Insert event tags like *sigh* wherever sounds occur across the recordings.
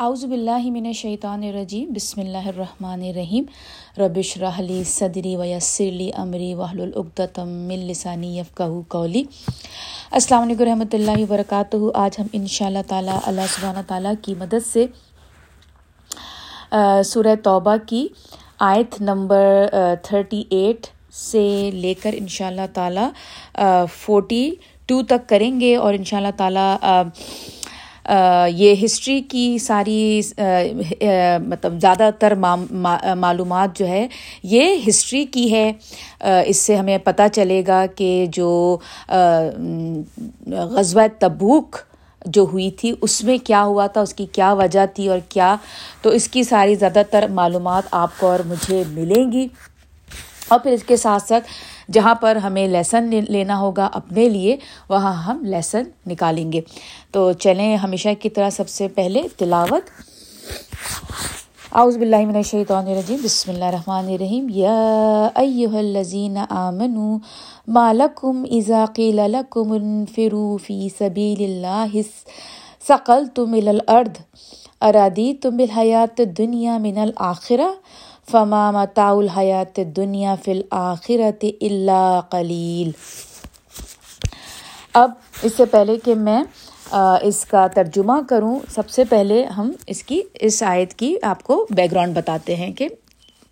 اعوذ باللہ من الشیطان الرجیم، بسم اللہ الرحمن الرحیم. ربش رحلی صدری ویسرلی امری وحل العقدتم من لسانی یفقہو قولی. السلام علیکم رحمۃ اللہ وبرکاتہ. آج ہم ان شاء اللہ تعالیٰ اللہ سبحانہ تعالیٰ کی مدد سے سورہ توبہ کی آیت نمبر تھرٹی ایٹ سے لے کر ان شاء اللہ تعالیٰ فورٹی ٹو تک کریں گے اور ان شاء اللہ تعالیٰ یہ ہسٹری کی ساری مطلب زیادہ تر معلومات جو ہے، یہ ہسٹری کی ہے۔ اس سے ہمیں پتہ چلے گا کہ جو غزوہ تبوک جو ہوئی تھی، اس میں کیا ہوا تھا، اس کی کیا وجہ تھی اور کیا۔ تو اس کی ساری زیادہ تر معلومات آپ کو اور مجھے ملیں گی۔ اور پھر اس کے ساتھ ساتھ جہاں پر ہمیں لیسن لینا ہوگا اپنے لیے، وہاں ہم لیسن نکالیں گے۔ تو چلیں ہمیشہ کی طرح سب سے پہلے تلاوت۔ اعوذ باللہ من الشیطان الرجیم۔ بسم اللہ الرحمن الرحیم۔ یا ایہا الذین آمنوا ما لکم اذا قیل لکم انفروا فی سبیل اللہ سقلتم الى الارض، ارادیتم بالحیات الدنیا من الاخرہ؟ فما متاع الحیات دنیا فی الآخرت اللہ قلیل۔ اب اس سے پہلے کہ میں اس کا ترجمہ کروں، سب سے پہلے ہم اس کی، اس آیت کی آپ کو بیک گراؤنڈ بتاتے ہیں کہ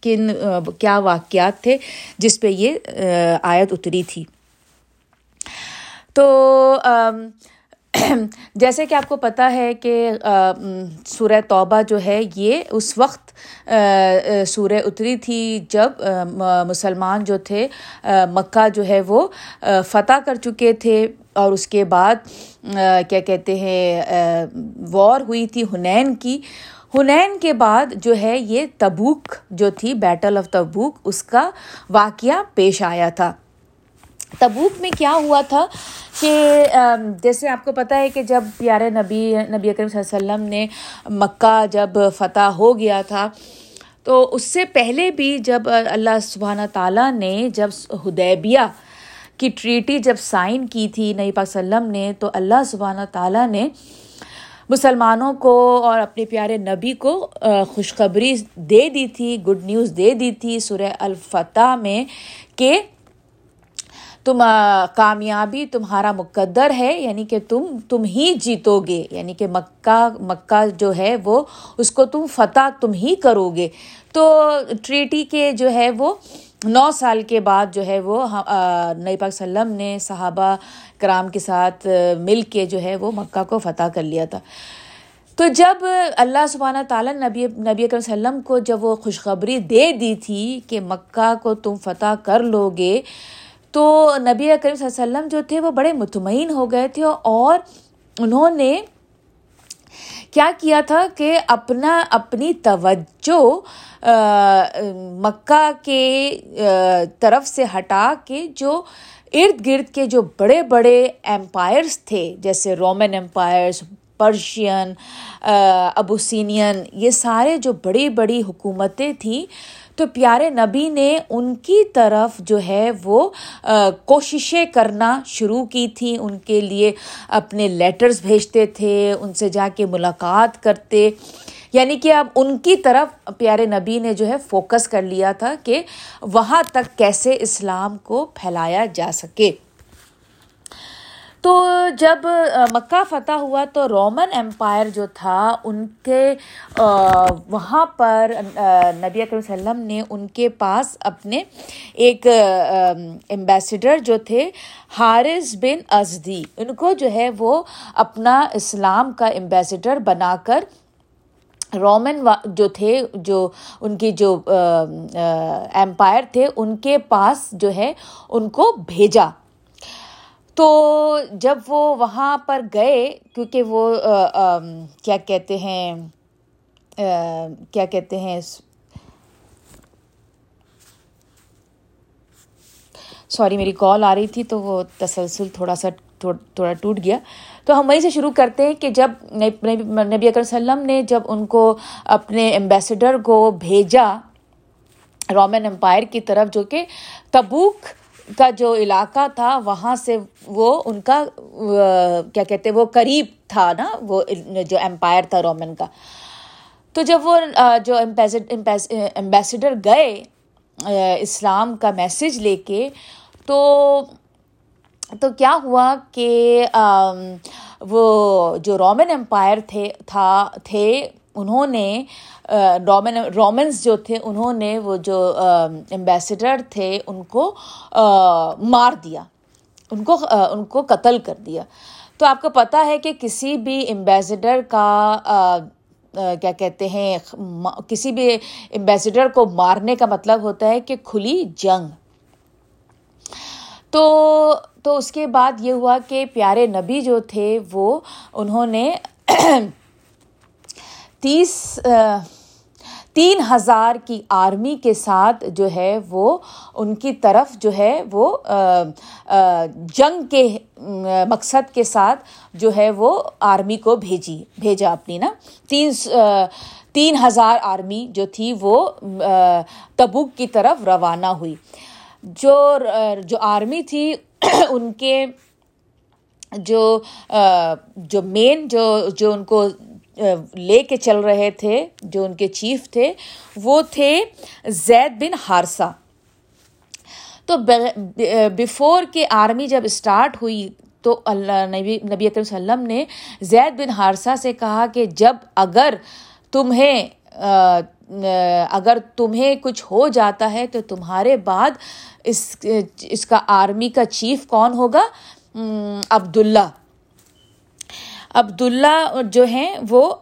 کن کیا واقعات تھے جس پہ یہ آیت اتری تھی۔ تو *clears throat* جیسے کہ آپ کو پتہ ہے کہ سورہ توبہ جو ہے، یہ اس وقت سورہ اتری تھی جب مسلمان جو تھے مکہ جو ہے وہ فتح کر چکے تھے اور اس کے بعد کیا کہتے ہیں وار ہوئی تھی ہنین کی۔ ہنین کے بعد جو ہے، یہ تبوک جو تھی بیٹل آف تبوک اس کا واقعہ پیش آیا تھا۔ تبوک میں کیا ہوا تھا کہ جیسے آپ کو پتہ ہے کہ جب پیارے نبی نبی اکرم صلی اللہ علیہ وسلم نے مکہ جب فتح ہو گیا تھا، تو اس سے پہلے بھی جب اللہ سبحانہ تعالیٰ نے جب ہدیبیہ کی ٹریٹی جب سائن کی تھی نبی پاک وسلم نے، تو اللہ سبحانہ تعالیٰ نے مسلمانوں کو اور اپنے پیارے نبی کو خوشخبری دے دی تھی، گڈ نیوز دے دی تھی سورہ الفتح میں کہ تم کامیابی تمہارا مقدر ہے یعنی کہ تم تم ہی جیتو گے یعنی کہ مکہ مکہ جو ہے وہ، اس کو تم فتح تم ہی کرو گے. تو ٹریٹی کے جو ہے وہ، نو سال کے بعد جو ہے وہ نئی پاک وسلم نے صحابہ کرام کے ساتھ مل کے جو ہے وہ مکہ کو فتح کر لیا تھا. تو جب اللہ سبحانہ تعالیٰ نبی نبی اکرم وسلم کو جب وہ خوشخبری دے دی تھی کہ مکہ کو تم فتح کر لو گے تو نبی کریم صلی اللہ علیہ وسلم جو تھے وہ بڑے مطمئن ہو گئے تھے اور انہوں نے کیا کیا تھا کہ اپنا اپنی توجہ مکہ کے طرف سے ہٹا کے جو ارد گرد کے جو بڑے بڑے امپائرس تھے، جیسے رومن امپائرس پرشین ابوسینین یہ سارے جو بڑی بڑی حکومتیں تھیں، تو پیارے نبی نے ان کی طرف جو ہے وہ کوششیں کرنا شروع کی تھیں، ان کے لیے اپنے لیٹرز بھیجتے تھے، ان سے جا کے ملاقات کرتے۔ یعنی کہ اب ان کی طرف پیارے نبی نے جو ہے فوکس کر لیا تھا کہ وہاں تک کیسے اسلام کو پھیلایا جا سکے۔ تو جب مکہ فتح ہوا تو رومن امپائر جو تھا، ان کے وہاں پر نبی اکرم وسلم نے ان کے پاس اپنے ایک امبیسڈر جو تھے، حارث بن ازدی، ان کو جو ہے وہ اپنا اسلام کا امبیسڈر بنا کر رومن جو تھے، جو ان کی جو امپائر تھے، ان کے پاس جو ہے ان کو بھیجا۔ تو جب وہ وہاں پر گئے، کیونکہ وہ کیا کہتے ہیں کیا کہتے ہیں سوری، میری کال آ رہی تھی تو وہ تسلسل تھوڑا سا تھوڑا ٹوٹ گیا۔ تو ہم وہیں سے شروع کرتے ہیں کہ جب نبی اکر وسلم نے جب ان کو اپنے امبیسڈر کو بھیجا رومن امپائر کی طرف، جو کہ تبوک کا جو علاقہ تھا، وہاں سے وہ ان کا کیا کہتے وہ قریب تھا نا، وہ جو امپائر تھا رومن کا۔ تو جب وہ جو امبیسڈر گئے اسلام کا میسج لے کے، تو تو کیا ہوا کہ وہ جو رومن امپائر تھے، تھا، تھے انہوں نے رومن رومنس جو تھے، انہوں نے وہ جو امبیسڈر تھے، ان کو مار دیا۔ ان کو ان کو قتل کر دیا۔ تو آپ کو پتہ ہے کہ کسی بھی امبیسڈر کا کیا کہتے ہیں کسی بھی امبیسڈر کو مارنے کا مطلب ہوتا ہے کہ کھلی جنگ۔ تو تو اس کے بعد یہ ہوا کہ پیارے نبی جو تھے، وہ، انہوں نے تیس تین ہزار کی آرمی کے ساتھ جو ہے وہ ان کی طرف جو ہے وہ جنگ کے مقصد کے ساتھ جو ہے وہ آرمی کو بھیجی، بھیجا اپنی نا۔ تین تین ہزار آرمی جو تھی وہ تبوک کی طرف روانہ ہوئی۔ جو جو آرمی تھی، *clears throat* ان کے جو جو مین، جو جو ان کو لے کے چل رہے تھے، جو ان کے چیف تھے، وہ تھے زید بن ہارسا تو بفور کے آرمی جب اسٹارٹ ہوئی، تو اللہ، نبی نبی اکرم صلی اللہ علیہ وسلم نے زید بن ہارسا سے کہا کہ جب اگر تمہیں اگر تمہیں کچھ ہو جاتا ہے تو تمہارے بعد اس اس کا آرمی کا چیف کون ہوگا؟ عبداللہ۔ عبداللہ جو ہیں وہ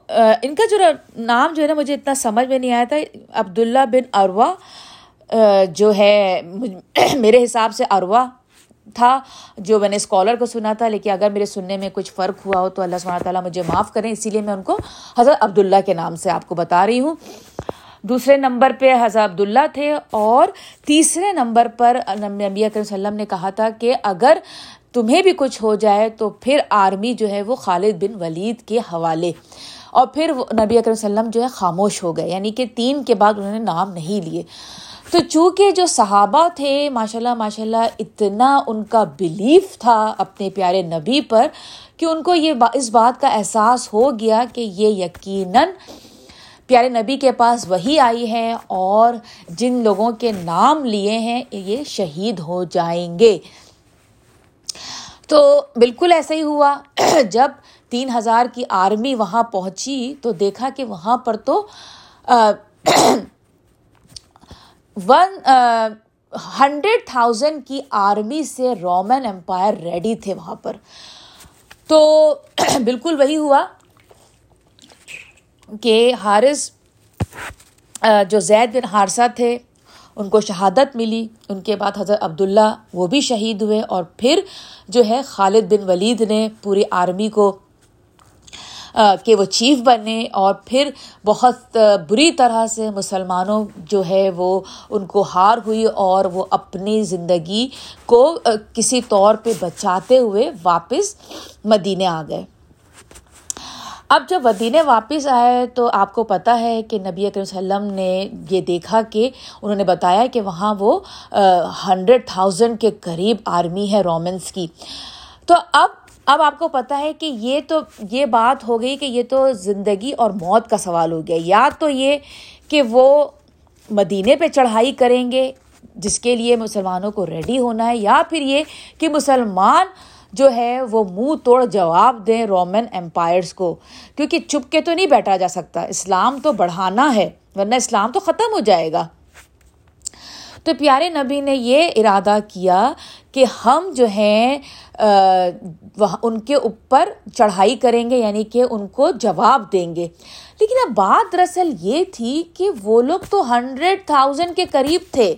ان کا جو نام جو ہے نا، مجھے اتنا سمجھ میں نہیں آیا تھا۔ عبداللہ بن اروا جو ہے *clears throat* میرے حساب سے اروا تھا، جو میں نے اسکالر کو سنا تھا، لیکن اگر میرے سننے میں کچھ فرق ہوا ہو تو اللہ سبحانہ تعالیٰ مجھے معاف کریں۔ اسی لیے میں ان کو حضرت عبداللہ کے نام سے آپ کو بتا رہی ہوں۔ دوسرے نمبر پہ حضرت عبداللہ تھے اور تیسرے نمبر پر نبی اکرم صلی اللہ علیہ وسلم نے کہا تھا کہ اگر تمہیں بھی کچھ ہو جائے تو پھر آرمی جو ہے وہ خالد بن ولید کے حوالے۔ اور پھر نبی اکرم صلی اللہ علیہ وسلم جو ہے خاموش ہو گئے یعنی کہ تین کے بعد انہوں نے نام نہیں لیے۔ تو چونکہ جو صحابہ تھے ماشاء اللہ ماشاء اللہ اتنا ان کا بلیف تھا اپنے پیارے نبی پر کہ ان کو یہ اس بات کا احساس ہو گیا کہ یہ یقیناً پیارے نبی کے پاس وہی آئی ہے اور جن لوگوں کے نام لیے ہیں، یہ شہید ہو جائیں گے۔ تو بالکل ایسا ہی ہوا۔ *clears throat* جب تین ہزار کی آرمی وہاں پہنچی تو دیکھا کہ وہاں پر تو *clears throat* ون ہنڈریڈ تھاؤزینڈ کی آرمی سے رومن امپائر ریڈی تھے وہاں پر۔ تو *clears throat* بالکل وہی ہوا۔ کہ حارث جو زید بن حارثہ تھے، ان کو شہادت ملی۔ ان کے بعد حضرت عبداللہ وہ بھی شہید ہوئے اور پھر جو ہے خالد بن ولید نے پوری آرمی کو کہ وہ چیف بنے اور پھر بہت بری طرح سے مسلمانوں جو ہے وہ ان کو ہار ہوئی اور وہ اپنی زندگی کو کسی طور پہ بچاتے ہوئے واپس مدینے آ گئے۔ اب جب ودینے واپس آئے تو آپ کو پتہ ہے کہ نبی اکرم صلی اللہ علیہ وسلم نے یہ دیکھا کہ انہوں نے بتایا کہ وہاں وہ ہنڈریڈ تھاؤزینڈ کے قریب آرمی ہے رومنس کی۔ تو اب اب آپ کو پتہ ہے کہ یہ تو، یہ بات ہو گئی کہ یہ تو زندگی اور موت کا سوال ہو گیا۔ یا تو یہ کہ وہ مدینے پہ چڑھائی کریں گے، جس کے لیے مسلمانوں کو ریڈی ہونا ہے، یا پھر یہ کہ مسلمان جو ہے وہ منہ توڑ جواب دیں رومن امپائرس کو۔ کیونکہ چپ کے تو نہیں بیٹھا جا سکتا، اسلام تو بڑھانا ہے، ورنہ اسلام تو ختم ہو جائے گا۔ تو پیارے نبی نے یہ ارادہ کیا کہ ہم جو ہیں ان کے اوپر چڑھائی کریں گے یعنی کہ ان کو جواب دیں گے۔ لیکن اب بات دراصل یہ تھی کہ وہ لوگ تو ہنڈریڈ تھاؤزینڈ کے قریب تھے۔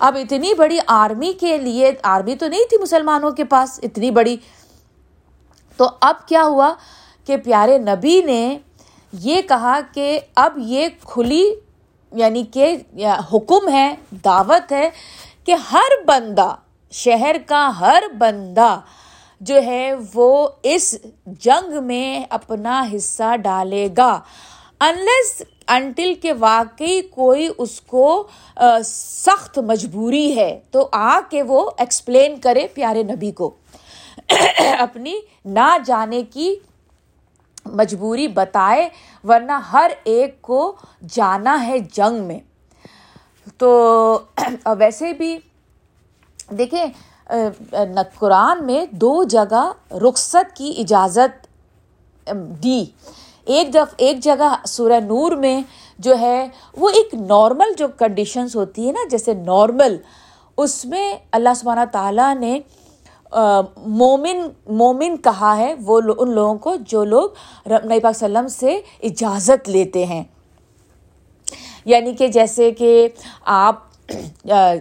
اب اتنی بڑی آرمی کے لیے، آرمی تو نہیں تھی مسلمانوں کے پاس، اتنی بڑی۔ تو اب کیا ہوا کہ پیارے نبی نے یہ کہا کہ اب یہ کھلی یعنی کہ حکم ہے، دعوت ہے کہ ہر بندہ، شہر کا ہر بندہ جو ہے وہ اس جنگ میں اپنا حصہ ڈالے گا۔ انلیس انٹل کہ واقعی کوئی اس کو سخت مجبوری ہے، تو آ کے وہ ایکسپلین کرے پیارے نبی کو۔ *clears throat* اپنی نہ جانے کی مجبوری بتائے، ورنہ ہر ایک کو جانا ہے جنگ میں۔ تو *clears throat* ویسے بھی دیکھیں قرآن میں دو جگہ رخصت کی اجازت دی۔ ایک دف ایک جگہ سورہ نور میں جو ہے، وہ ایک نارمل جو کنڈیشنز ہوتی ہے نا، جیسے نارمل اس میں اللہ سبحانہ تعالیٰ نے مومن مومن کہا ہے، وہ ان لوگوں کو جو لوگ نبی پاک وسلم سے اجازت لیتے ہیں۔ یعنی کہ جیسے کہ آپ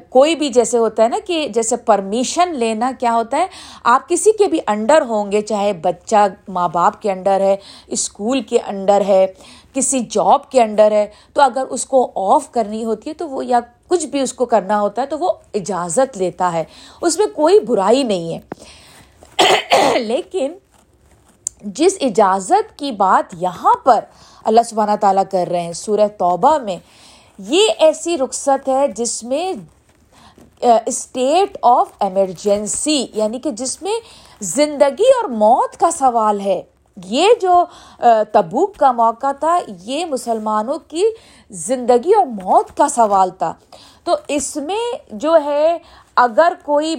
کوئی بھی جیسے ہوتا ہے نا کہ جیسے پرمیشن لینا کیا ہوتا ہے؟ آپ کسی کے بھی انڈر ہوں گے، چاہے بچہ ماں باپ کے انڈر ہے، اسکول کے انڈر ہے، کسی جاب کے انڈر ہے، تو اگر اس کو آف کرنی ہوتی ہے تو وہ یا کچھ بھی اس کو کرنا ہوتا ہے تو وہ اجازت لیتا ہے۔ اس میں کوئی برائی نہیں ہے۔ *coughs* لیکن جس اجازت کی بات یہاں پر اللہ سبحانہ تعالیٰ کر رہے ہیں، سورہ توبہ میں یہ ایسی رخصت ہے جس میں اسٹیٹ آف ایمرجنسی یعنی کہ جس میں زندگی اور موت کا سوال ہے۔ یہ جو تبوک کا موقع تھا، یہ مسلمانوں کی زندگی اور موت کا سوال تھا۔ تو اس میں جو ہے، اگر کوئی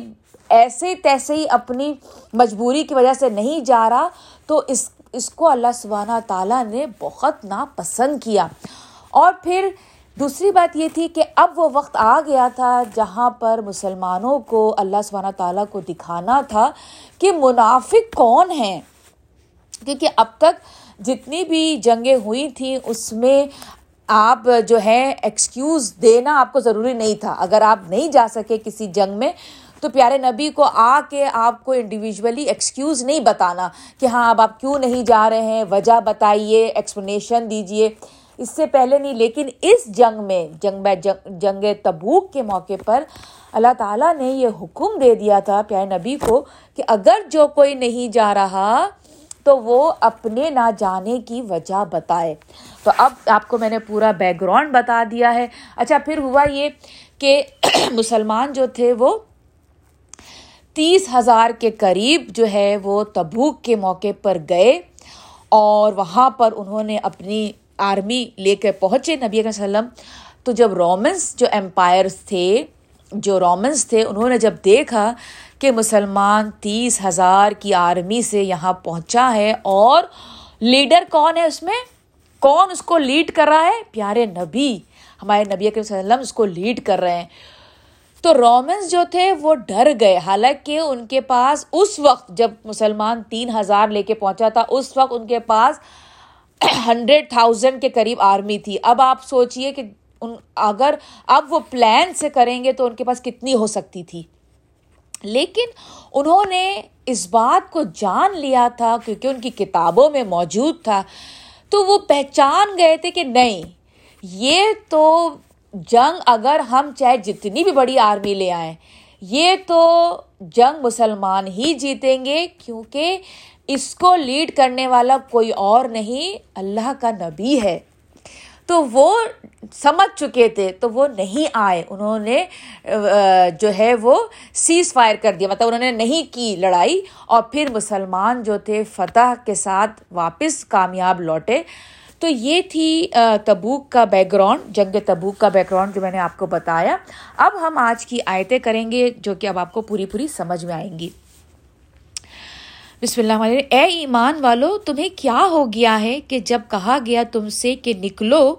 ایسے تیسے ہی اپنی مجبوری کی وجہ سے نہیں جا رہا، تو اس اس کو اللہ سبحانہ تعالیٰ نے بہت ناپسند کیا۔ اور پھر دوسری بات یہ تھی کہ اب وہ وقت آ گیا تھا جہاں پر مسلمانوں کو اللہ سبحانہ تعالیٰ کو دکھانا تھا کہ منافق کون ہیں۔ کیونکہ اب تک جتنی بھی جنگیں ہوئی تھیں، اس میں آپ جو ہے ایکسکیوز دینا آپ کو ضروری نہیں تھا۔ اگر آپ نہیں جا سکے کسی جنگ میں، تو پیارے نبی کو آ کے آپ کو انڈیویژلی ایکسکیوز نہیں بتانا کہ ہاں اب آپ کیوں نہیں جا رہے ہیں؟ وجہ بتائیے ایکسپلینیشن دیجیے۔ اس سے پہلے نہیں، لیکن اس جنگ میں جنگ میں، جنگ تبوک کے موقع پر اللہ تعالیٰ نے یہ حکم دے دیا تھا پیارے نبی کو کہ اگر جو کوئی نہیں جا رہا تو وہ اپنے نہ جانے کی وجہ بتائے۔ تو اب آپ کو میں نے پورا بیک گراؤنڈ بتا دیا ہے۔ اچھا پھر ہوا یہ کہ *clears throat* مسلمان جو تھے وہ تیس ہزار کے قریب جو ہے وہ تبوک کے موقع پر گئے اور وہاں پر انہوں نے اپنی آرمی لے کے پہنچے نبی علیہ وسلم، تو جب رومنس جو امپائرس تھے، جو رومنس تھے، انہوں نے جب دیکھا کہ مسلمان تیس ہزار کی آرمی سے یہاں پہنچا ہے اور لیڈر کون ہے اس میں؟ کون اس کو لیڈ کر رہا ہے؟ پیارے نبی، ہمارے نبی علیہ وسلم اس کو لیڈ کر رہے ہیں۔ تو رومنس جو تھے، وہ ڈر گئے۔ حالانکہ ان کے پاس اس وقت جب مسلمان تین ہزار لے کے پہنچا تھا، اس وقت ان کے پاس ہنڈریڈ تھاؤزینڈ کے قریب آرمی تھی۔ اب آپ سوچیے کہ ان، اگر اب وہ پلان سے کریں گے تو ان کے پاس کتنی ہو سکتی تھی۔ لیکن انہوں نے اس بات کو جان لیا تھا کیونکہ ان کی کتابوں میں موجود تھا۔ تو وہ پہچان گئے تھے کہ نہیں، یہ تو جنگ اگر ہم چاہے جتنی بھی بڑی آرمی لے آئیں، یہ تو جنگ مسلمان ہی جیتیں گے کیونکہ اس کو لیڈ کرنے والا کوئی اور نہیں، اللہ کا نبی ہے۔ تو وہ سمجھ چکے تھے، تو وہ نہیں آئے۔ انہوں نے جو ہے وہ سیز فائر کر دیا۔ مطلب انہوں نے نہیں کی لڑائی۔ اور پھر مسلمان جو تھے، فتح کے ساتھ واپس کامیاب لوٹے۔ تو یہ تھی تبوک کا بیک گراؤنڈ جنگ تبوک کا بیک گراؤنڈ جو میں نے آپ کو بتایا۔ اب ہم آج کی آیتیں کریں گے، جو کہ اب آپ کو پوری پوری سمجھ میں آئیں گی۔ بسم اللہ علیہ اے ایمان والو، تمہیں کیا ہو گیا ہے کہ جب کہا گیا تم سے کہ نکلو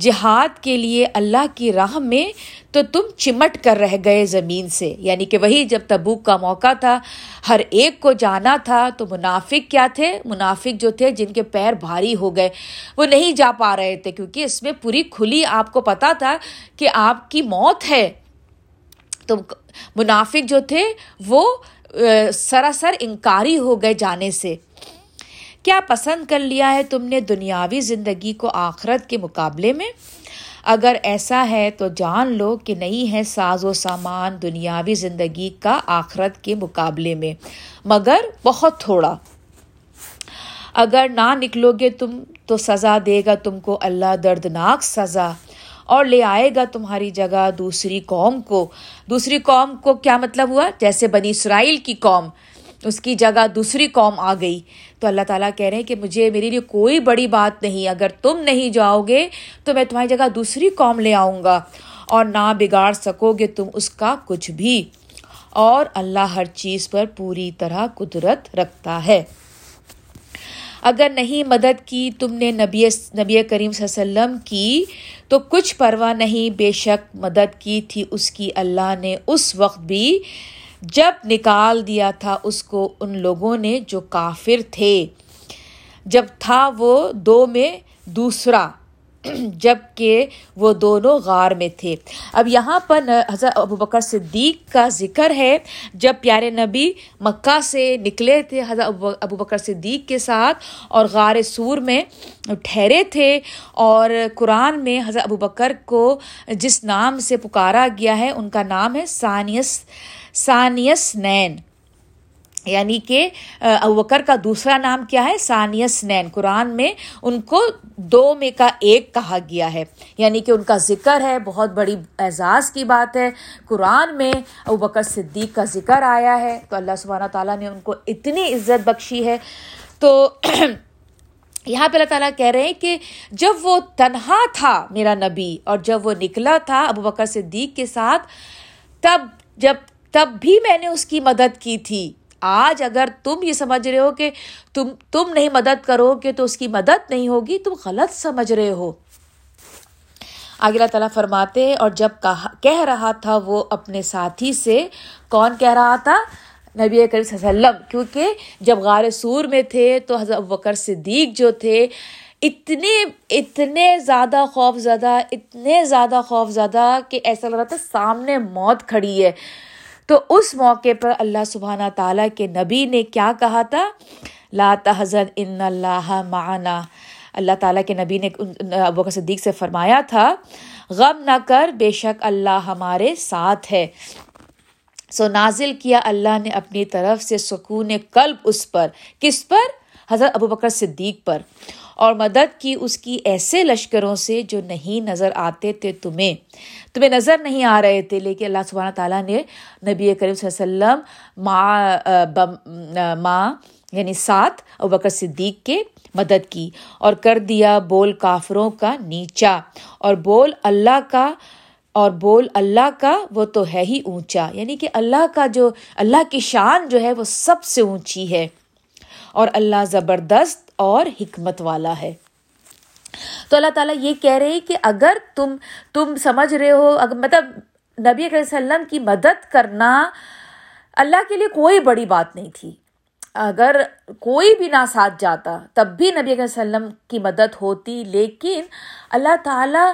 جہاد کے لیے اللہ کی راہ میں، تو تم چمٹ کر رہ گئے زمین سے۔ یعنی کہ وہی جب تبوک کا موقع تھا، ہر ایک کو جانا تھا، تو منافق کیا تھے؟ منافق جو تھے جن کے پیر بھاری ہو گئے۔ وہ نہیں جا پا رہے تھے، کیونکہ اس میں پوری کھلی آپ کو پتا تھا کہ آپ کی موت ہے۔ تو منافق جو تھے، وہ سراسر انکاری ہو گئے جانے سے۔ کیا پسند کر لیا ہے تم نے دنیاوی زندگی کو آخرت کے مقابلے میں؟ اگر ایسا ہے تو جان لو کہ نہیں ہے ساز و سامان دنیاوی زندگی کا آخرت کے مقابلے میں، مگر بہت تھوڑا۔ اگر نہ نکلو گے تم تو سزا دے گا تم کو اللہ دردناک سزا۔ اور لے آئے گا تمہاری جگہ دوسری قوم کو۔ دوسری قوم کو کیا مطلب ہوا؟ جیسے بنی اسرائیل کی قوم، اس کی جگہ دوسری قوم آ گئی۔ تو اللہ تعالیٰ کہہ رہے ہیں کہ مجھے، میرے لیے کوئی بڑی بات نہیں، اگر تم نہیں جاؤ گے تو میں تمہاری جگہ دوسری قوم لے آؤں گا اور نہ بگاڑ سکو گے تم اس کا کچھ بھی۔ اور اللہ ہر چیز پر پوری طرح قدرت رکھتا ہے۔ اگر نہیں مدد کی تم نے نبی نبی کریم صلی اللہ علیہ وسلم کی تو کچھ پرواہ نہیں، بے شک مدد کی تھی اس کی۔ اللہ نے اس وقت بھی جب نکال دیا تھا اس کو ان لوگوں نے جو کافر تھے۔ جب تھا وہ دو میں دوسرا۔ *clears throat* جبکہ وہ دونوں غار میں تھے۔ اب یہاں پر حضرت ابو بکر صدیق کا ذکر ہے۔ جب پیارے نبی مکہ سے نکلے تھے، حضرت ابو بکر صدیق کے ساتھ اور غار سور میں ٹھہرے تھے اور قرآن میں حضرت ابو بکر کو جس نام سے پکارا گیا ہے، ان کا نام ہے ثانیس ثانیس نین۔ یعنی کہ اوکر کا دوسرا نام کیا ہے؟ ثانیس نین قرآن میں ان کو دو میں کا ایک کہا گیا ہے۔ یعنی کہ ان کا ذکر ہے، بہت بڑی اعزاز کی بات ہے۔ قرآن میں ابوبکر صدیق کا ذکر آیا ہے۔ تو اللہ سبحانہ تعالیٰ نے ان کو اتنی عزت بخشی ہے۔ تو *clears throat* یہاں پہ اللہ تعالیٰ کہہ رہے ہیں کہ جب وہ تنہا تھا میرا نبی اور جب وہ نکلا تھا ابو بکر صدیق کے ساتھ، تب جب، تب بھی میں نے اس کی مدد کی تھی۔ آج اگر تم یہ سمجھ رہے ہو کہ تم تم نہیں مدد کرو گے تو اس کی مدد نہیں ہوگی، تم غلط سمجھ رہے ہو۔ آگے اللہ تعالیٰ فرماتے اور جب کہہ رہا تھا وہ اپنے ساتھی سے، کون کہہ رہا تھا؟ نبی کریم صلی اللہ علیہ وسلم، کیونکہ جب غار سور میں تھے تو حضرت بکر صدیق جو تھے، اتنے اتنے زیادہ خوف زدہ اتنے زیادہ خوف زدہ کہ ایسا لگ رہا تھا سامنے موت کھڑی ہے۔ تو اس موقع پر اللہ سبحانہ تعالیٰ کے نبی نے کیا کہا تھا؟ لا تحزن ان اللہ معنا۔ اللہ تعالیٰ کے نبی نے ابو صدیق سے فرمایا تھا، غم نہ کر، بے شک اللہ ہمارے ساتھ ہے۔ سو نازل کیا اللہ نے اپنی طرف سے سکون قلب اس پر۔ کس پر؟ حضرت ابو بکر صدیق پر۔ اور مدد کی اس کی ایسے لشکروں سے جو نہیں نظر آتے تھے تمہیں۔ تمہیں نظر نہیں آ رہے تھے، لیکن اللہ سبحانہ تعالیٰ نے نبی کریم صلی اللہ علیہ وسلم ماں ماں یعنی ساتھ بکر صدیق کے مدد کی اور کر دیا بول کافروں کا نیچا۔ اور بول اللہ کا، اور بول اللہ کا وہ تو ہے ہی اونچا۔ یعنی کہ اللہ کا جو، اللہ کی شان جو ہے وہ سب سے اونچی ہے۔ اور اللہ زبردست اور حکمت والا ہے۔ تو اللہ تعالیٰ یہ کہہ رہے کہ اگر تم تم سمجھ رہے ہو، اگر مطلب نبی علیہ وسلم کی مدد کرنا اللہ کے لیے کوئی بڑی بات نہیں تھی۔ اگر کوئی بھی نہ ساتھ جاتا، تب بھی نبی علیہ وسلم کی مدد ہوتی، لیکن اللہ تعالیٰ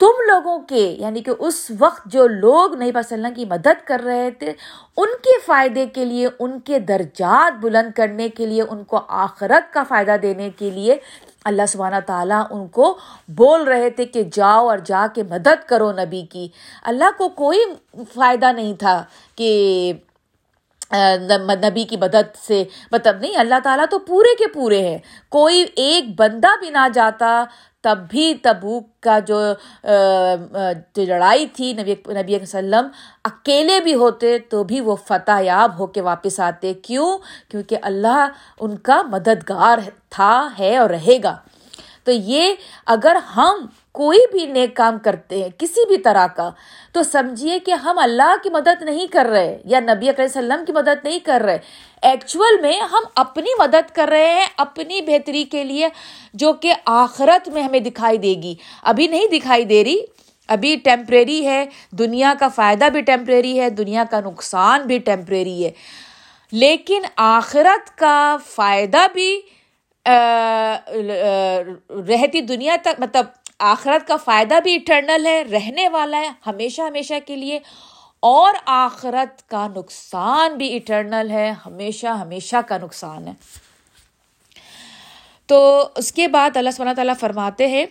تم لوگوں کے یعنی کہ اس وقت جو لوگ نبی وسلم کی مدد کر رہے تھے، ان کے فائدے کے لیے، ان کے درجات بلند کرنے کے لیے، ان کو آخرت کا فائدہ دینے کے لیے اللہ سبحانہ تعالیٰ ان کو بول رہے تھے کہ جاؤ اور جا کے مدد کرو نبی کی۔ اللہ کو کوئی فائدہ نہیں تھا کہ نبی کی مدد سے مطلب نہیں، اللہ تعالیٰ تو پورے کے پورے ہیں۔ کوئی ایک بندہ بھی نہ جاتا تب بھی تبوک کا جو لڑائی تھی نبی نبی وسلم، اکیلے بھی ہوتے تو بھی وہ فتح یاب ہو کے واپس آتے. کیوں؟ کیونکہ اللہ ان کا مددگار تھا، ہے اور رہے گا. تو یہ اگر ہم کوئی بھی نیک کام کرتے ہیں، کسی بھی طرح کا، تو سمجھیے کہ ہم اللہ کی مدد نہیں کر رہے یا نبی علیہ وسلم کی مدد نہیں کر رہے۔ ایکچوئل میں ہم اپنی مدد کر رہے ہیں اپنی بہتری کے لیے، جو کہ آخرت میں ہمیں دکھائی دے گی۔ ابھی نہیں دکھائی دے رہی، ابھی ٹیمپریری ہے۔ دنیا کا فائدہ بھی ٹیمپریری ہے، دنیا کا نقصان بھی ٹیمپریری ہے۔ لیکن آخرت کا فائدہ بھی رہتی دنیا تک مطلب آخرت کا فائدہ بھی اٹرنل ہے، رہنے والا ہے، ہمیشہ ہمیشہ کے لیے۔ اور آخرت کا نقصان بھی اٹرنل ہے، ہمیشہ ہمیشہ کا نقصان ہے۔ تو اس کے بعد اللہ سبحانہ تعالیٰ فرماتے ہیں،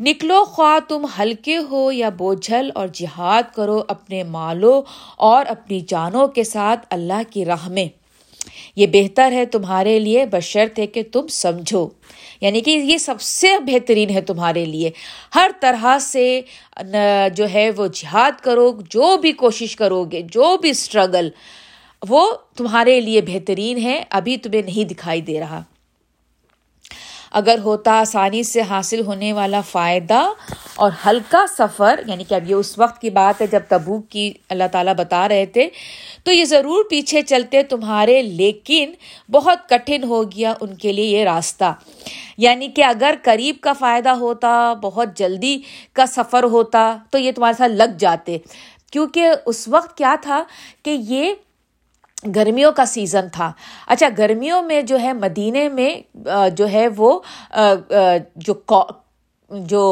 نکلو خواہ تم ہلکے ہو یا بوجھل اور جہاد کرو اپنے مالوں اور اپنی جانوں کے ساتھ اللہ کی راہ میں۔ یہ بہتر ہے تمہارے لیے، بشرط ہے کہ تم سمجھو۔ یعنی کہ یہ سب سے بہترین ہے تمہارے لیے۔ ہر طرح سے جو ہے وہ جہاد کرو، جو بھی کوشش کرو گے، جو بھی اسٹرگل وہ تمہارے لیے بہترین ہے۔ ابھی تمہیں نہیں دکھائی دے رہا۔ اگر ہوتا آسانی سے حاصل ہونے والا فائدہ اور ہلکا سفر یعنی کہ اب یہ اس وقت کی بات ہے جب تبوک کی اللہ تعالیٰ بتا رہے تھے، تو یہ ضرور پیچھے چلتے تمہارے، لیکن بہت کٹھن ہو گیا ان کے لیے یہ راستہ۔ یعنی کہ اگر قریب کا فائدہ ہوتا، بہت جلدی کا سفر ہوتا، تو یہ تمہارے ساتھ لگ جاتے۔ کیونکہ اس وقت کیا تھا کہ یہ گرمیوں کا سیزن تھا۔ اچھا گرمیوں میں جو ہے، مدینے میں جو ہے وہ جو جو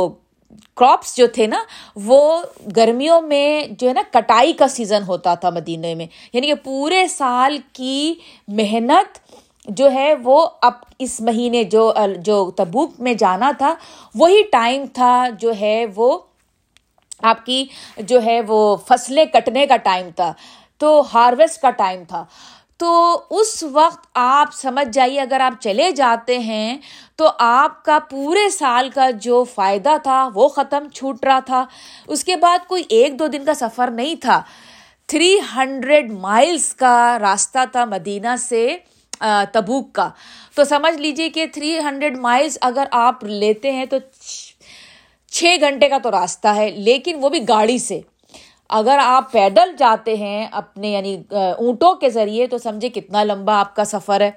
کراپس جو تھے نا، وہ گرمیوں میں جو ہے نا کٹائی کا سیزن ہوتا تھا مدینے میں۔ یعنی کہ پورے سال کی محنت جو ہے وہ اب اس مہینے جو جو تبوک میں جانا تھا، وہی ٹائم تھا جو ہے وہ آپ کی جو ہے وہ فصلیں کٹنے کا ٹائم تھا۔ تو ہارویسٹ کا ٹائم تھا۔ تو اس وقت آپ سمجھ جائیے، اگر آپ چلے جاتے ہیں، تو آپ کا پورے سال کا جو فائدہ تھا، وہ ختم چھوٹ رہا تھا۔ اس کے بعد کوئی ایک دو دن کا سفر نہیں تھا۔ تھری ہنڈریڈ مائلس کا راستہ تھا مدینہ سے تبوک کا۔ تو سمجھ لیجیے کہ تھری ہنڈریڈ مائلس اگر آپ لیتے ہیں تو چھ گھنٹے کا تو راستہ ہے، لیکن وہ بھی گاڑی سے۔ اگر آپ پیدل جاتے ہیں اپنے یعنی اونٹوں کے ذریعے، تو سمجھے کتنا لمبا آپ کا سفر ہے۔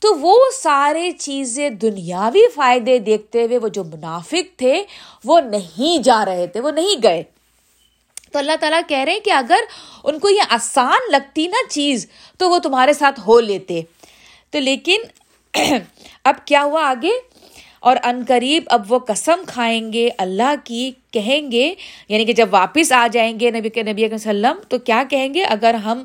تو وہ سارے چیزیں دنیاوی فائدے دیکھتے ہوئے، وہ جو منافق تھے، وہ نہیں جا رہے تھے، وہ نہیں گئے۔ تو اللہ تعالیٰ کہہ رہے ہیں کہ اگر ان کو یہ آسان لگتی نا چیز، تو وہ تمہارے ساتھ ہو لیتے۔ تو لیکن، *clears throat* اب کیا ہوا آگے؟ اور ان قریب اب وہ قسم کھائیں گے، اللہ کی کہیں گے یعنی کہ جب واپس آ جائیں گے نبی کے نبی وسلم، تو کیا کہیں گے؟ اگر ہم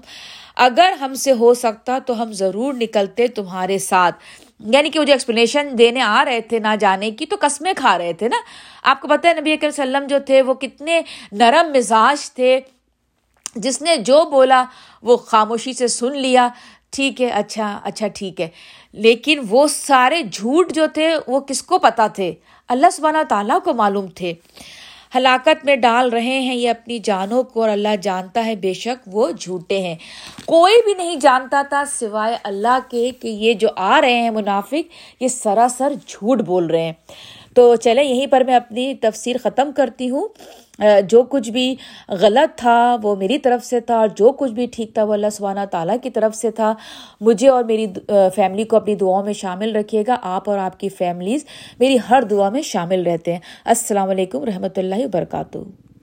اگر ہم سے ہو سکتا تو ہم ضرور نکلتے تمہارے ساتھ۔ یعنی کہ وہ جو ایکسپلینیشن دینے آ رہے تھے نہ جانے کی، تو قسمیں کھا رہے تھے نا۔ آپ کو پتہ ہے نبی اکرم وسلم جو تھے، وہ کتنے نرم مزاج تھے۔ جس نے جو بولا، وہ خاموشی سے سن لیا۔ ٹھیک ہے اچھا اچھا ٹھیک ہے۔ لیکن وہ سارے جھوٹ جو تھے، وہ کس کو پتا تھے؟ اللہ سبحانہ تعالیٰ کو معلوم تھے۔ ہلاکت میں ڈال رہے ہیں یہ اپنی جانوں کو، اور اللہ جانتا ہے بے شک وہ جھوٹے ہیں۔ کوئی بھی نہیں جانتا تھا سوائے اللہ کے کہ یہ جو آ رہے ہیں منافق، یہ سراسر جھوٹ بول رہے ہیں۔ تو چلیں، یہیں پر میں اپنی تفسیر ختم کرتی ہوں۔ جو کچھ بھی غلط تھا وہ میری طرف سے تھا اور جو کچھ بھی ٹھیک تھا وہ اللہ سبحانہ تعالیٰ کی طرف سے تھا۔ مجھے اور میری فیملی کو اپنی دعاؤں میں شامل رکھیے گا۔ آپ اور آپ کی فیملیز میری ہر دعا میں شامل رہتے ہیں۔ السلام علیکم رحمۃ اللہ وبرکاتہ۔